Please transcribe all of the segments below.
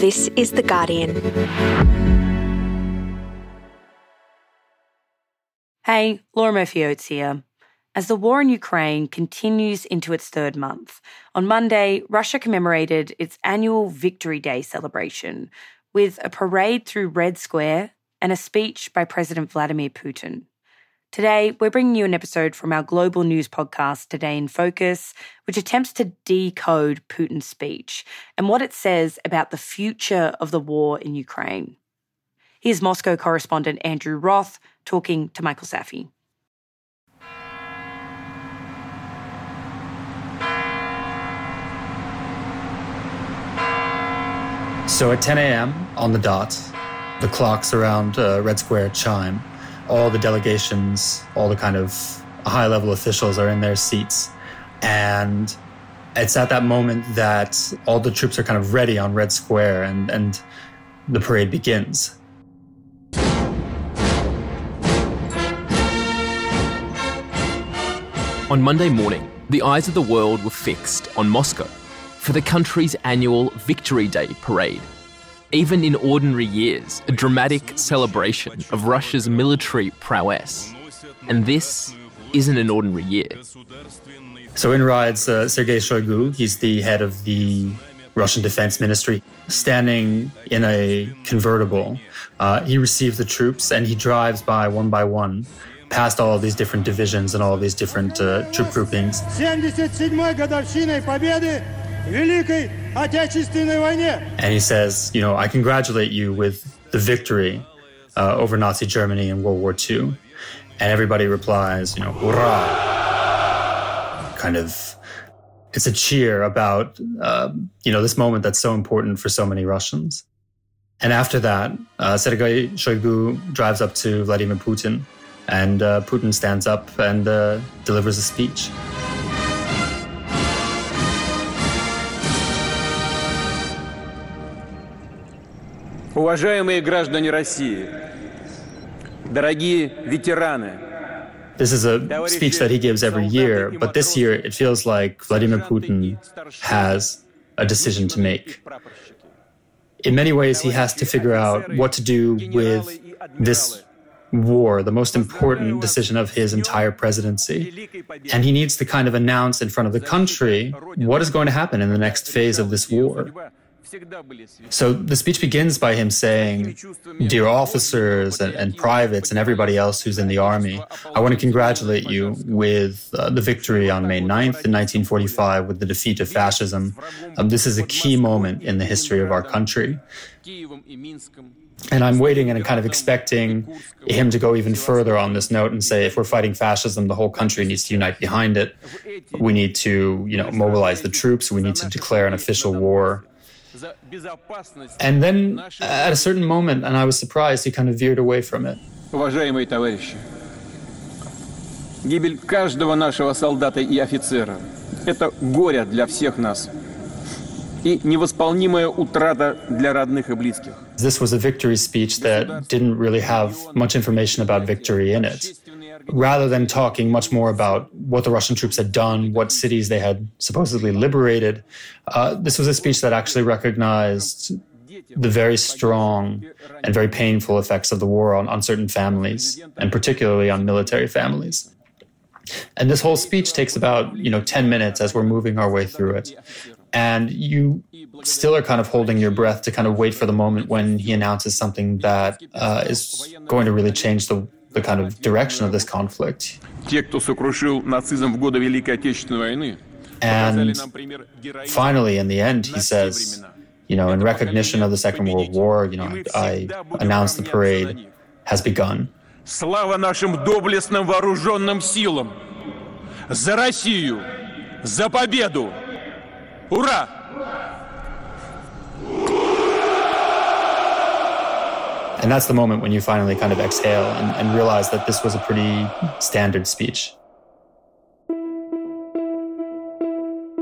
This is The Guardian. Hey, Laura Murphy Oates here. As the war in Ukraine continues into its third month, on Monday, Russia commemorated its annual Victory Day celebration with a parade through Red Square and a speech by President Vladimir Putin. Today, we're bringing you an episode from our global news podcast, Today in Focus, which attempts to decode Putin's speech and what it says about the future of the war in Ukraine. Here's Moscow correspondent Andrew Roth talking to Michael Safi. So at 10 a.m. on the dot, the clocks around uh, Red Square chime. All the delegations, all the kind of high level officials are in their seats. And it's at that moment that all the troops are kind of ready on Red Square and, and the parade begins. On Monday morning, the eyes of the world were fixed on Moscow for the country's annual Victory Day parade. Even in ordinary years, a dramatic celebration of Russia's military prowess. And this isn't an ordinary year. So in rides uh, Sergei Shoigu. He's the head of the Russian Defense Ministry, standing in a convertible. Uh, he receives the troops and he drives by one by one past all of these different divisions and all of these different uh, troop groupings. And he says, you know, I congratulate you with the victory uh, over Nazi Germany in World War II. And everybody replies, you know, hurrah! Kind of, it's a cheer about, uh, you know, this moment that's so important for so many Russians. And after that, uh, Sergei Shoigu drives up to Vladimir Putin and uh, Putin stands up and uh, delivers a speech. Уважаемые граждане России, дорогие ветераны, This is a speech that he gives every year, but this year it feels like Vladimir Putin has a decision to make. In many ways, he has to figure out what to do with this war, the most important decision of his entire presidency. And he needs to kind of announce in front of the country what is going to happen in the next phase of this war. So the speech begins by him saying, Dear officers and, and, privates and everybody else who's in the army, I want to congratulate you with uh, the victory on May 9th in 1945 with the defeat of fascism. Um, this is a key moment in the history of our country. And I'm waiting and kind of expecting him to go even further on this note and say, if we're fighting fascism, the whole country needs to unite behind it. We need to, you know, mobilize the troops. We need to declare an official war. And then at a certain moment, and I was surprised, he kind of veered away from it. Уважаемые товарищи, гибель каждого нашего солдата и офицера – это горе для всех нас – и невосполнимая утрата для родных и близких. This was a victory speech that didn't really have much information about victory in it. Rather than talking much more about what the Russian troops had done, what cities they had supposedly liberated, uh, this was a speech that actually recognized the very strong and very painful effects of the war on, on certain families, and particularly on military families. And this whole speech takes about, you know, 10 minutes as we're moving our way through it and you still are kind of holding your breath to kind of wait for the moment when he announces something that uh, is going to really change the, the kind of direction of this conflict. And finally, in the end, he says, you know, in recognition of the Second World War, you know, I announce the parade has begun. Слава нашим доблестным вооруженным силам! За Россию! За победу! Ура! And that's the moment when you finally kind of exhale and, and realize that this was a pretty standard speech.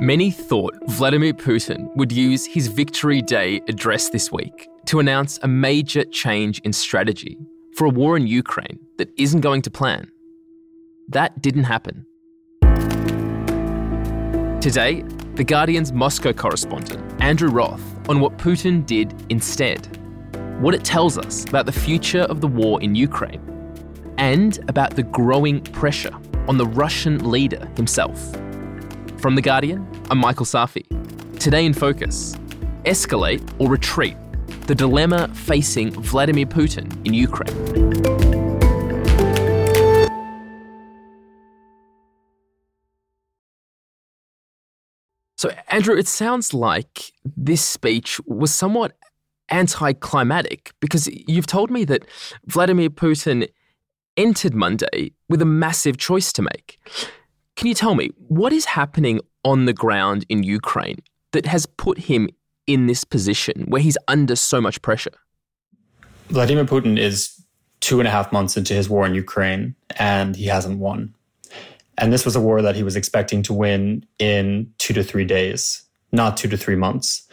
Many thought Vladimir Putin would use his Victory Day address this week to announce a major change in strategy for a war in Ukraine that isn't going to plan. That didn't happen. Today, The Guardian's Moscow correspondent, Andrew Roth, on what Putin did instead, what it tells us about the future of the war in Ukraine, and about the growing pressure on the Russian leader himself. From The Guardian, I'm Michael Safi. Today in Focus Escalate or Retreat? The dilemma facing Vladimir Putin in Ukraine. So, Andrew, it sounds like this speech was somewhat anticlimactic because you've told me that Vladimir Putin entered Monday with a massive choice to make. Can you tell me what is happening on the ground in Ukraine that has put him in this position where he's under so much pressure? Vladimir Putin is two and a half months into his war in Ukraine and he hasn't won. And this was a war that he was expecting to win in two to three days, not two to three months.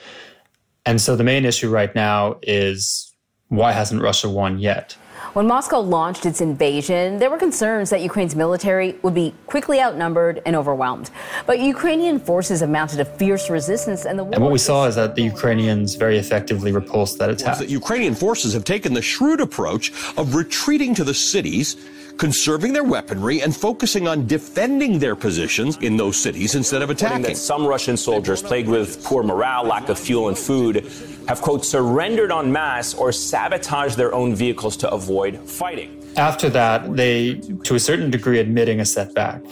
And so the main issue right now is why hasn't Russia won yet? When Moscow launched its invasion, there were concerns that Ukraine's military would be quickly outnumbered and overwhelmed. But Ukrainian forces have mounted a fierce resistance, and the and what we saw is that the Ukrainians very effectively repulsed that attack. That Ukrainian forces have taken the shrewd approach of retreating to the cities conserving their weaponry and focusing on defending their positions in those cities instead of attacking. That some Russian soldiers, plagued with poor morale, lack of fuel and food, have, quote, surrendered en masse or sabotaged their own vehicles to avoid fighting. After that, they, to a certain degree, admitting a setback,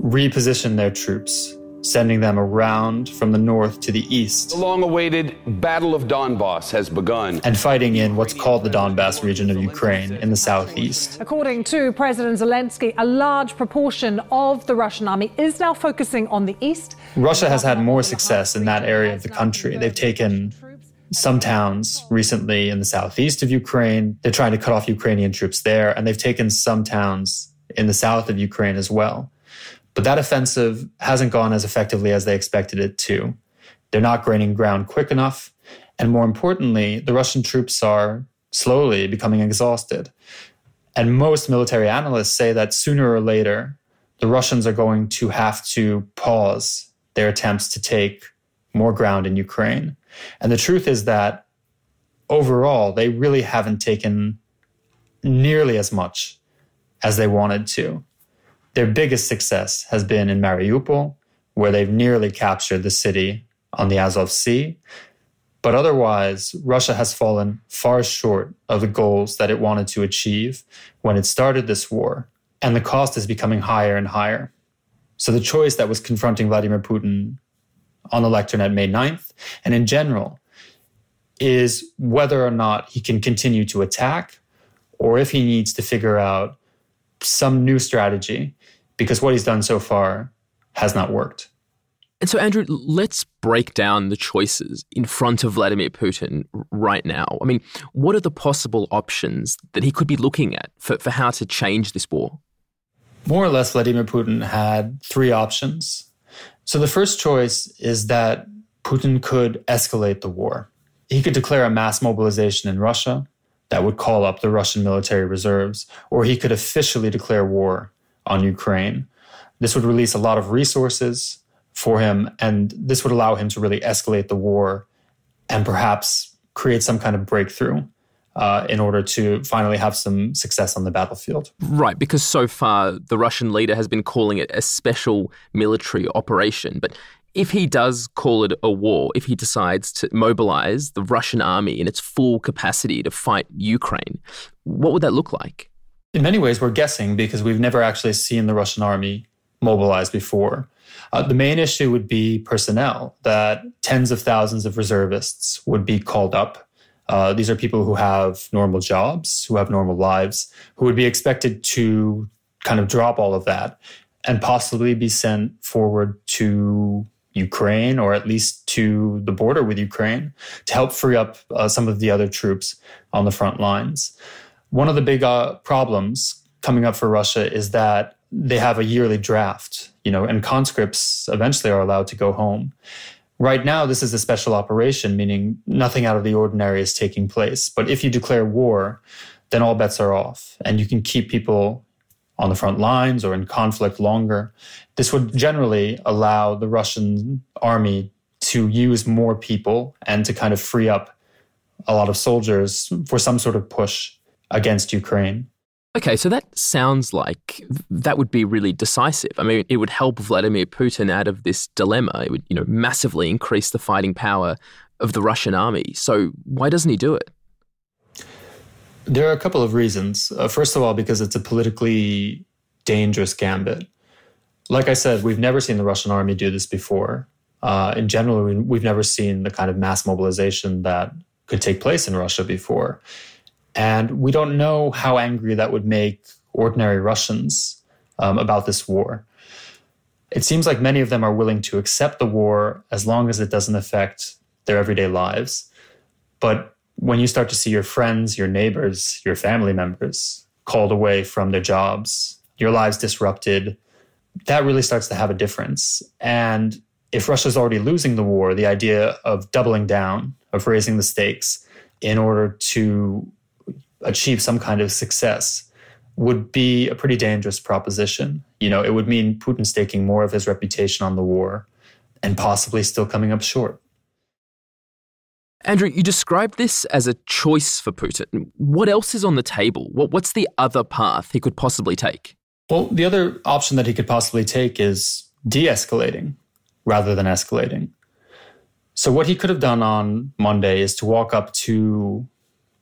repositioned their troops sending them around from the north to the east. The long awaited Battle of Donbass has begun. And fighting in what's called the Donbass region of Ukraine in the southeast. According to President Zelensky, a large proportion of the Russian army is now focusing on the east. Russia has had more success in that area of the country. They've taken some towns recently in the southeast of Ukraine. They're trying to cut off Ukrainian troops there, and they've taken some towns in the south of Ukraine as well. But that offensive hasn't gone as effectively as they expected it to. They're not gaining ground quick enough. And more importantly, the Russian troops are slowly becoming exhausted. And most military analysts say that sooner or later, the Russians are going to have to pause their attempts to take more ground in Ukraine. And the truth is that overall, they really haven't taken nearly as much as they wanted to. Their biggest success has been in Mariupol, where they've nearly captured the city on the Azov Sea. But otherwise, Russia has fallen far short of the goals that it wanted to achieve when it started this war. And the cost is becoming higher and higher. So the choice that was confronting Vladimir Putin on the lectern at May 9th, and in general, is whether or not he can continue to attack or if he needs to figure out some new strategy because what he's done so far has not worked. And so, Andrew, let's break down the choices in front of Vladimir Putin right now. I mean, what are the possible options that he could be looking at for, for how to change this war? More or less, Vladimir Putin had three options. So, the first choice is that Putin could escalate the war. He could declare a mass mobilization in Russia that would call up the Russian military reserves, or he could officially declare war on Ukraine. This would release a lot of resources for him, and this would allow him to really escalate the war and perhaps create some kind of breakthrough. Uh, in order to finally have some success on the battlefield. Right, because so far the Russian leader has been calling it a special military operation. But if he does call it a war, if he decides to mobilize the Russian army in its full capacity to fight Ukraine, what would that look like? In many ways, we're guessing because we've never actually seen the Russian army mobilized before. Uh, the main issue would be personnel, that tens of thousands of reservists would be called up. Uh, these are people who have normal jobs, who have normal lives, who would be expected to kind of drop all of that and possibly be sent forward to Ukraine or at least to the border with Ukraine to help free up uh, some of the other troops on the front lines. One of the big uh, problems coming up for Russia is that they have a yearly draft, you know, and conscripts eventually are allowed to go home. Right now, this is a special operation, meaning nothing out of the ordinary is taking place. But if you declare war, then all bets are off, and you can keep people on the front lines or in conflict longer. This would generally allow the Russian army to use more people and to kind of free up a lot of soldiers for some sort of push against Ukraine. Okay, so that sounds like that would be really decisive. I mean, it would help Vladimir Putin out of this dilemma. It would, you know, massively increase the fighting power of the Russian army. So why doesn't he do it? There are a couple of reasons. Uh, first of all, because it's a politically dangerous gambit. Like I said, we've never seen the Russian army do this before. Uh, in general, we've never seen the kind of mass mobilization that could take place in Russia before. And we don't know how angry that would make ordinary Russians um, about this war. It seems like many of them are willing to accept the war as long as it doesn't affect their everyday lives. But when you start to see your friends, your neighbors, your family members called away from their jobs, your lives disrupted, that really starts to have a difference. And if Russia's already losing the war, the idea of doubling down, of raising the stakes in order to achieve some kind of success would be a pretty dangerous proposition. You know, it would mean Putin staking more of his reputation on the war and possibly still coming up short. Andrew, you described this as a choice for Putin. What else is on the table? What, what's the other path he could possibly take? Well, the other option that he could possibly take is de escalating rather than escalating. So, what he could have done on Monday is to walk up to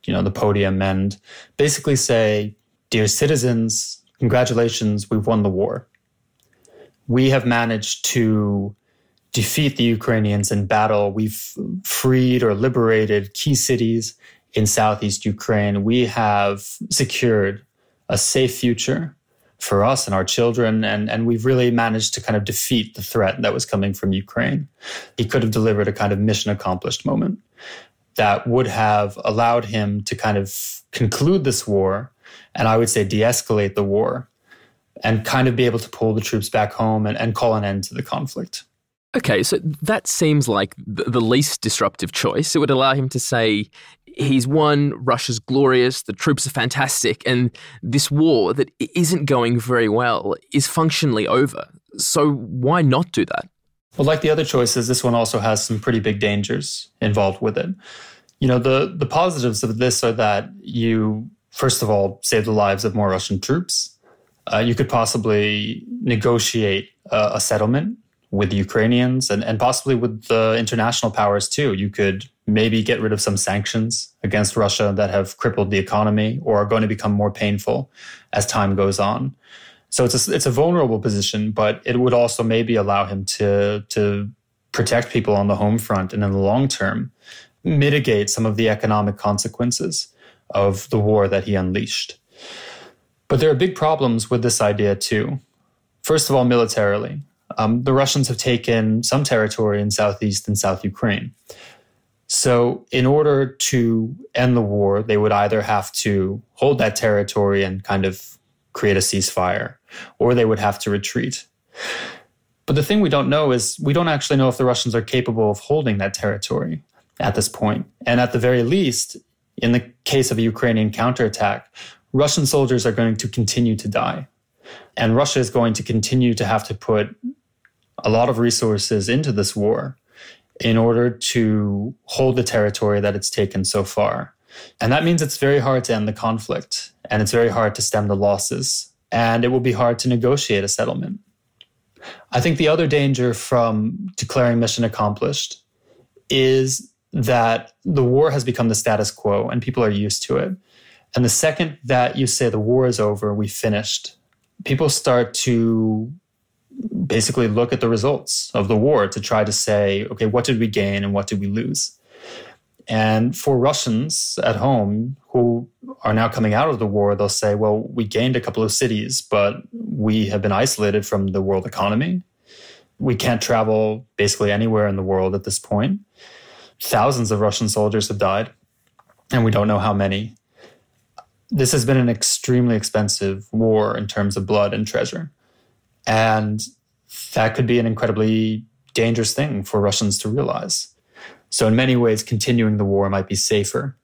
you know, the podium and basically say, Dear citizens, congratulations, we've won the war. We have managed to defeat the Ukrainians in battle. We've freed or liberated key cities in southeast Ukraine. We have secured a safe future for us and our children. And, and we've really managed to kind of defeat the threat that was coming from Ukraine. He could have delivered a kind of mission accomplished moment that would have allowed him to kind of conclude this war and I would say de escalate the war and kind of be able to pull the troops back home and, and call an end to the conflict. Okay, so that seems like the least disruptive choice. It would allow him to say, he's won, Russia's glorious, the troops are fantastic, and this war that isn't going very well is functionally over. So why not do that? Well, like the other choices, this one also has some pretty big dangers involved with it. You know, the, the positives of this are that you, first of all, save the lives of more Russian troops. Uh, you could possibly negotiate uh, a settlement with the Ukrainians and, and possibly with the international powers too. You could maybe get rid of some sanctions against Russia that have crippled the economy or are going to become more painful as time goes on. So it's a, it's a vulnerable position, but it would also maybe allow him to to protect people on the home front and in the long term mitigate some of the economic consequences of the war that he unleashed. But there are big problems with this idea too. First of all, militarily, um, the Russians have taken some territory in southeast and south Ukraine. So, in order to end the war, they would either have to hold that territory and kind of create a ceasefire, or they would have to retreat. But the thing we don't know is we don't actually know if the Russians are capable of holding that territory at this point. And at the very least, in the case of a Ukrainian counterattack, Russian soldiers are going to continue to die. And Russia is going to continue to have to put a lot of resources into this war in order to hold the territory that it's taken so far. And that means it's very hard to end the conflict and it's very hard to stem the losses. And it will be hard to negotiate a settlement. I think the other danger from declaring mission accomplished is that the war has become the status quo and people are used to it. And the second that you say the war is over, we finished, people start to basically look at the results of the war to try to say, okay, what did we gain and what did we lose? And for Russians at home who are now coming out of the war, they'll say, well, we gained a couple of cities, but we have been isolated from the world economy. We can't travel basically anywhere in the world at this point. Thousands of Russian soldiers have died, and we don't know how many. This has been an extremely expensive war in terms of blood and treasure. And that could be an incredibly dangerous thing for Russians to realize. So, in many ways, continuing the war might be safer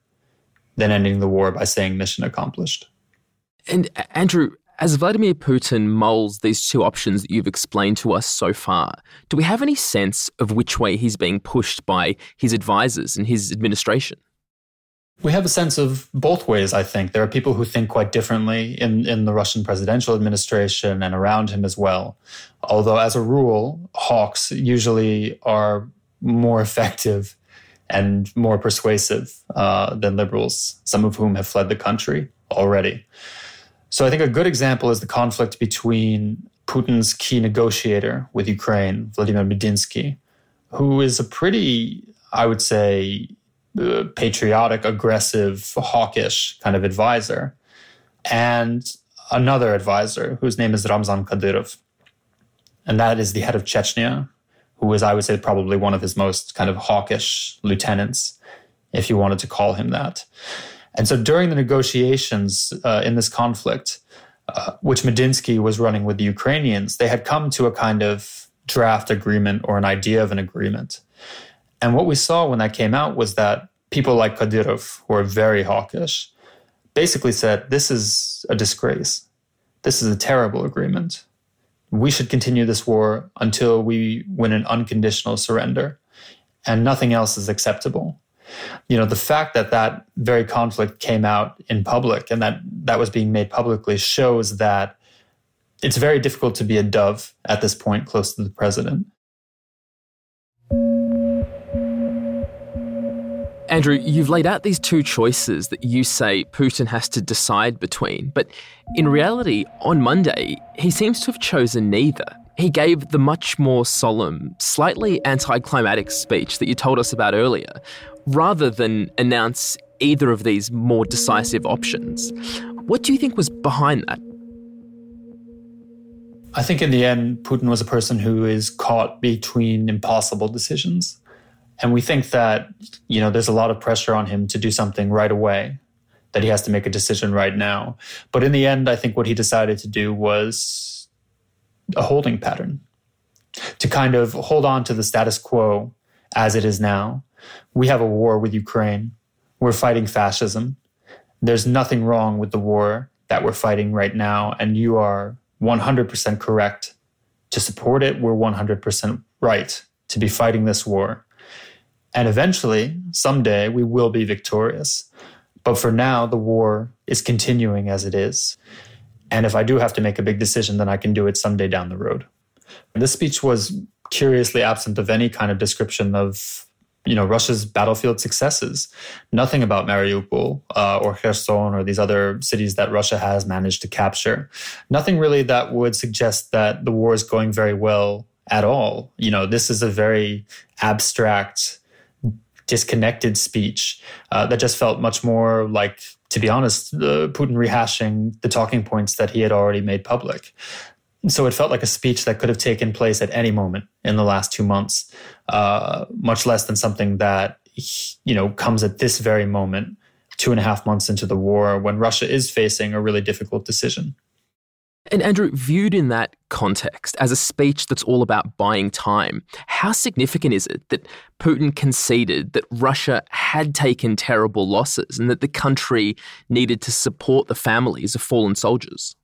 than ending the war by saying mission accomplished. And Andrew, As Vladimir Putin mulls these two options that you've explained to us so far, do we have any sense of which way he's being pushed by his advisors and his administration? We have a sense of both ways, I think. There are people who think quite differently in, in the Russian presidential administration and around him as well. Although, as a rule, hawks usually are more effective and more persuasive uh, than liberals, some of whom have fled the country already. So I think a good example is the conflict between Putin's key negotiator with Ukraine, Vladimir Medinsky, who is a pretty, I would say, uh, patriotic, aggressive, hawkish kind of advisor, and another advisor whose name is Ramzan Kadyrov. And that is the head of Chechnya, who is, I would say, probably one of his most kind of hawkish lieutenants, if you wanted to call him that. And so during the negotiations uh, in this conflict, uh, which Medinsky was running with the Ukrainians, they had come to a kind of draft agreement or an idea of an agreement. And what we saw when that came out was that people like Kadyrov, who are very hawkish, basically said, This is a disgrace. This is a terrible agreement. We should continue this war until we win an unconditional surrender, and nothing else is acceptable. You know the fact that that very conflict came out in public and that that was being made publicly shows that it's very difficult to be a dove at this point close to the president Andrew, you've laid out these two choices that you say Putin has to decide between, but in reality, on Monday, he seems to have chosen neither. He gave the much more solemn, slightly anticlimactic speech that you told us about earlier, rather than announce either of these more decisive options. What do you think was behind that? I think in the end, Putin was a person who is caught between impossible decisions. And we think that, you know, there's a lot of pressure on him to do something right away, that he has to make a decision right now. But in the end, I think what he decided to do was a holding pattern to kind of hold on to the status quo as it is now we have a war with Ukraine. We're fighting fascism. There's nothing wrong with the war that we're fighting right now. And you are 100% correct to support it. We're 100% right to be fighting this war. And eventually, someday, we will be victorious. But for now, the war is continuing as it is. And if I do have to make a big decision, then I can do it someday down the road. This speech was curiously absent of any kind of description of you know Russia's battlefield successes. Nothing about Mariupol uh, or Kherson or these other cities that Russia has managed to capture. Nothing really that would suggest that the war is going very well at all. You know, this is a very abstract, disconnected speech uh, that just felt much more like, to be honest, uh, Putin rehashing the talking points that he had already made public. So it felt like a speech that could have taken place at any moment in the last two months, uh, much less than something that you know comes at this very moment, two and a half months into the war, when Russia is facing a really difficult decision. And Andrew, viewed in that context as a speech that's all about buying time, how significant is it that Putin conceded that Russia had taken terrible losses and that the country needed to support the families of fallen soldiers?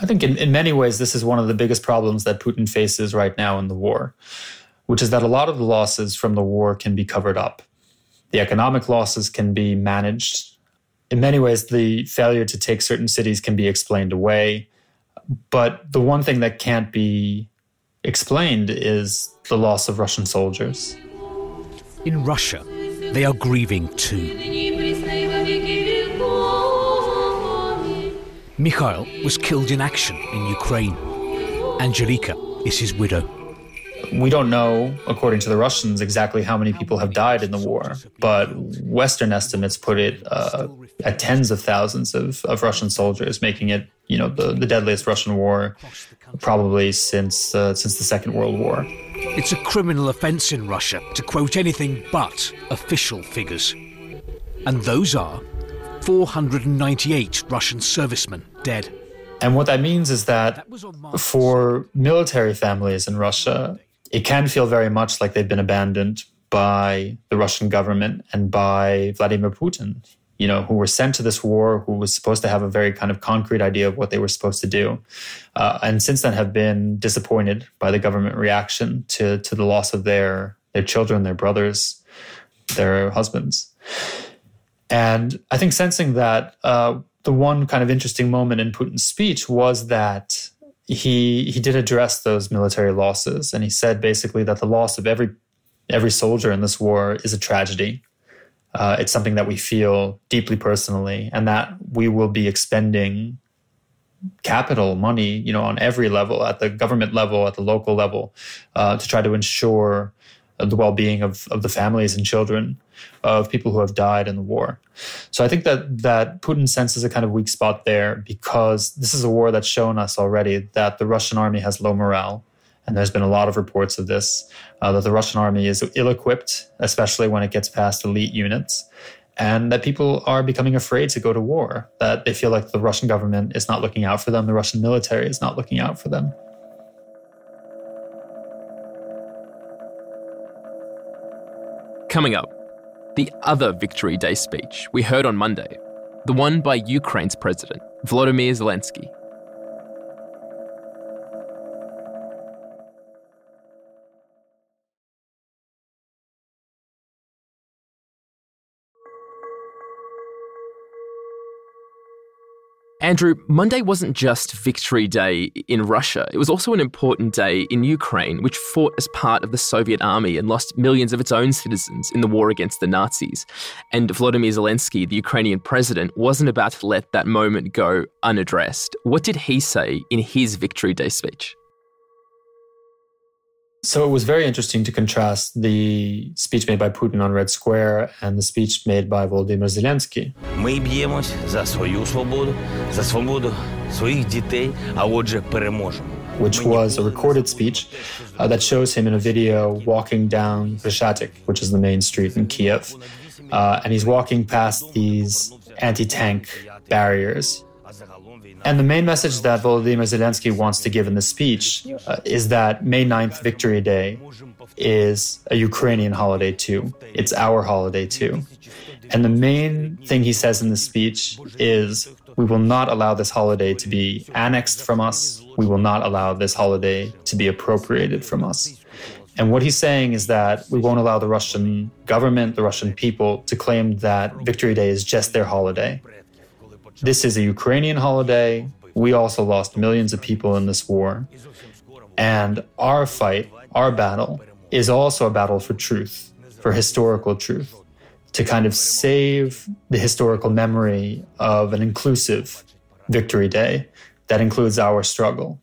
I think in, in many ways, this is one of the biggest problems that Putin faces right now in the war, which is that a lot of the losses from the war can be covered up. The economic losses can be managed. In many ways, the failure to take certain cities can be explained away. But the one thing that can't be explained is the loss of Russian soldiers. In Russia, they are grieving too. Mikhail was killed in action in Ukraine. Angelika is his widow. We don't know, according to the Russians, exactly how many people have died in the war, but Western estimates put it uh, at tens of thousands of, of Russian soldiers, making it, you know, the, the deadliest Russian war probably since uh, since the Second World War. It's a criminal offence in Russia to quote anything but official figures, and those are 498 Russian servicemen dead. And what that means is that for military families in Russia, it can feel very much like they've been abandoned by the Russian government and by Vladimir Putin. You know, who were sent to this war, who was supposed to have a very kind of concrete idea of what they were supposed to do, uh, and since then have been disappointed by the government reaction to to the loss of their their children, their brothers, their husbands. And I think sensing that uh, the one kind of interesting moment in Putin's speech was that he he did address those military losses, and he said basically that the loss of every every soldier in this war is a tragedy. Uh, it's something that we feel deeply personally, and that we will be expending capital money, you know, on every level, at the government level, at the local level, uh, to try to ensure the well-being of, of the families and children of people who have died in the war. So I think that that Putin senses a kind of weak spot there because this is a war that's shown us already that the Russian army has low morale. And there's been a lot of reports of this uh, that the Russian army is ill equipped, especially when it gets past elite units, and that people are becoming afraid to go to war, that they feel like the Russian government is not looking out for them, the Russian military is not looking out for them. Coming up, the other Victory Day speech we heard on Monday, the one by Ukraine's president, Volodymyr Zelensky. Andrew, Monday wasn't just Victory Day in Russia. It was also an important day in Ukraine, which fought as part of the Soviet army and lost millions of its own citizens in the war against the Nazis. And Volodymyr Zelensky, the Ukrainian president, wasn't about to let that moment go unaddressed. What did he say in his Victory Day speech? So it was very interesting to contrast the speech made by Putin on Red Square and the speech made by Volodymyr Zelensky. Ми б'ємось за свою свободу, за свободу своїх дітей, а отже переможемо. Which was a recorded speech uh, that shows him in a video walking down Khreshchatyk, which is the main street in Kiev. Uh, and he's walking past these anti tank barriers and the main message that Volodymyr Zelensky wants to give in the speech uh, is that May 9th, Victory Day, is a Ukrainian holiday too. It's our holiday too. And the main thing he says in the speech is we will not allow this holiday to be annexed from us. We will not allow this holiday to be appropriated from us. And what he's saying is that we won't allow the Russian government, the Russian people, to claim that Victory Day is just their holiday. This is a Ukrainian holiday. We also lost millions of people in this war. And our fight, our battle, is also a battle for truth, for historical truth, to kind of save the historical memory of an inclusive Victory Day that includes our struggle.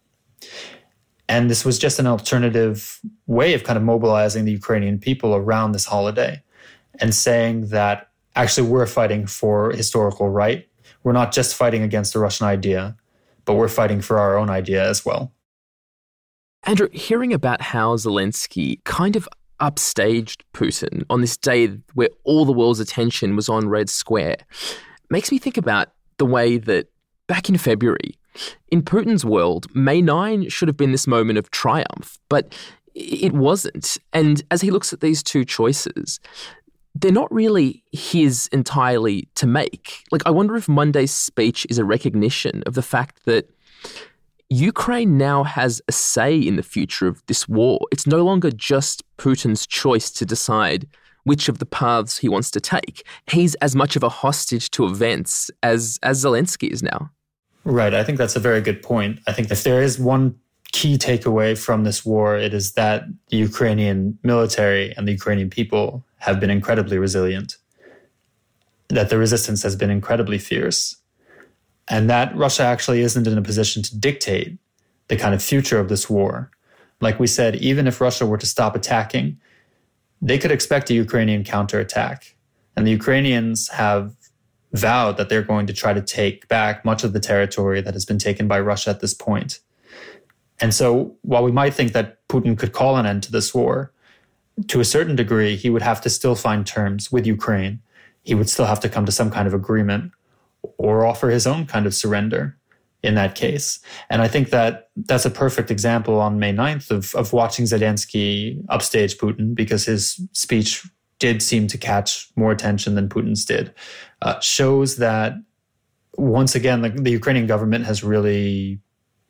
And this was just an alternative way of kind of mobilizing the Ukrainian people around this holiday and saying that actually we're fighting for historical right we're not just fighting against the Russian idea, but we're fighting for our own idea as well. Andrew, hearing about how Zelensky kind of upstaged Putin on this day where all the world's attention was on Red Square makes me think about the way that back in February, in Putin's world, May 9 should have been this moment of triumph, but it wasn't. And as he looks at these two choices, they're not really his entirely to make. Like, I wonder if Monday's speech is a recognition of the fact that Ukraine now has a say in the future of this war. It's no longer just Putin's choice to decide which of the paths he wants to take. He's as much of a hostage to events as, as Zelensky is now. Right. I think that's a very good point. I think if there is one key takeaway from this war, it is that the Ukrainian military and the Ukrainian people have been incredibly resilient, that the resistance has been incredibly fierce, and that Russia actually isn't in a position to dictate the kind of future of this war. Like we said, even if Russia were to stop attacking, they could expect a Ukrainian counterattack. And the Ukrainians have vowed that they're going to try to take back much of the territory that has been taken by Russia at this point. And so while we might think that Putin could call an end to this war, to a certain degree, he would have to still find terms with Ukraine. He would still have to come to some kind of agreement or offer his own kind of surrender in that case. And I think that that's a perfect example on May 9th of, of watching Zelensky upstage Putin because his speech did seem to catch more attention than Putin's did, uh, shows that once again, the, the Ukrainian government has really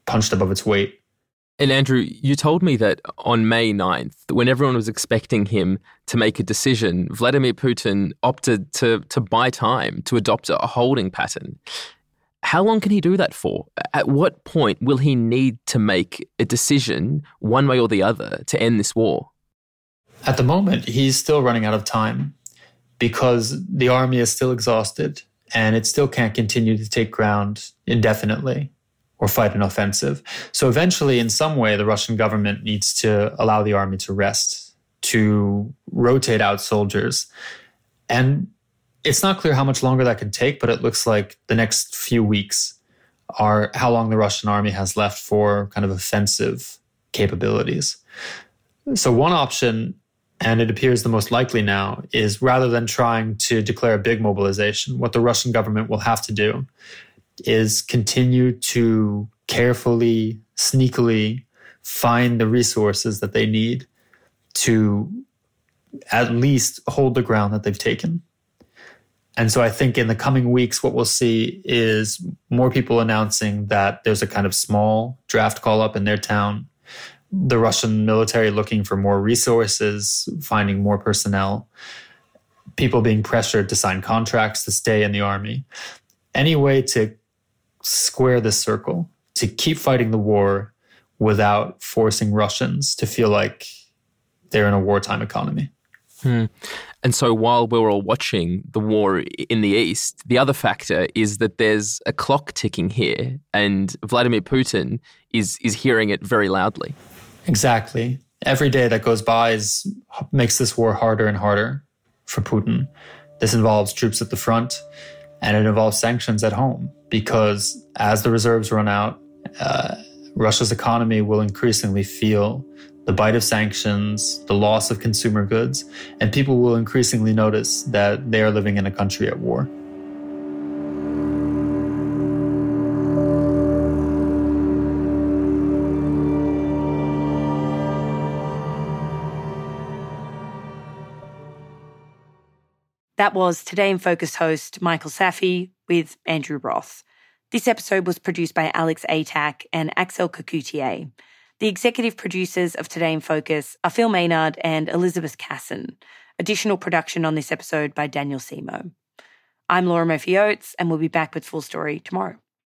punched above its weight. And Andrew, you told me that on May 9th, when everyone was expecting him to make a decision, Vladimir Putin opted to, to buy time, to adopt a holding pattern. How long can he do that for? At what point will he need to make a decision, one way or the other, to end this war? At the moment, he's still running out of time because the army is still exhausted and it still can't continue to take ground indefinitely or fight an offensive. So eventually, in some way, the Russian government needs to allow the army to rest, to rotate out soldiers. And it's not clear how much longer that can take, but it looks like the next few weeks are how long the Russian army has left for kind of offensive capabilities. So, one option and it appears the most likely now, is rather than trying to declare a big mobilization, what the Russian government will have to do is continue to carefully, sneakily find the resources that they need to at least hold the ground that they've taken. And so I think in the coming weeks, what we'll see is more people announcing that there's a kind of small draft call up in their town the Russian military looking for more resources, finding more personnel, people being pressured to sign contracts to stay in the army. Any way to square this circle, to keep fighting the war without forcing Russians to feel like they're in a wartime economy. Hmm. And so while we're all watching the war in the East, the other factor is that there's a clock ticking here, and Vladimir Putin is, is hearing it very loudly. Exactly. Every day that goes by is, makes this war harder and harder for Putin. This involves troops at the front and it involves sanctions at home because as the reserves run out, uh, Russia's economy will increasingly feel the bite of sanctions, the loss of consumer goods, and people will increasingly notice that they are living in a country at war. That was Today in Focus host Michael Safi with Andrew Roth. This episode was produced by Alex Atack and Axel Kacoutié. The executive producers of Today in Focus are Phil Maynard and Elizabeth Casson. Additional production on this episode by Daniel Simo. I'm Laura Murphy Oates, and we'll be back with Full Story tomorrow.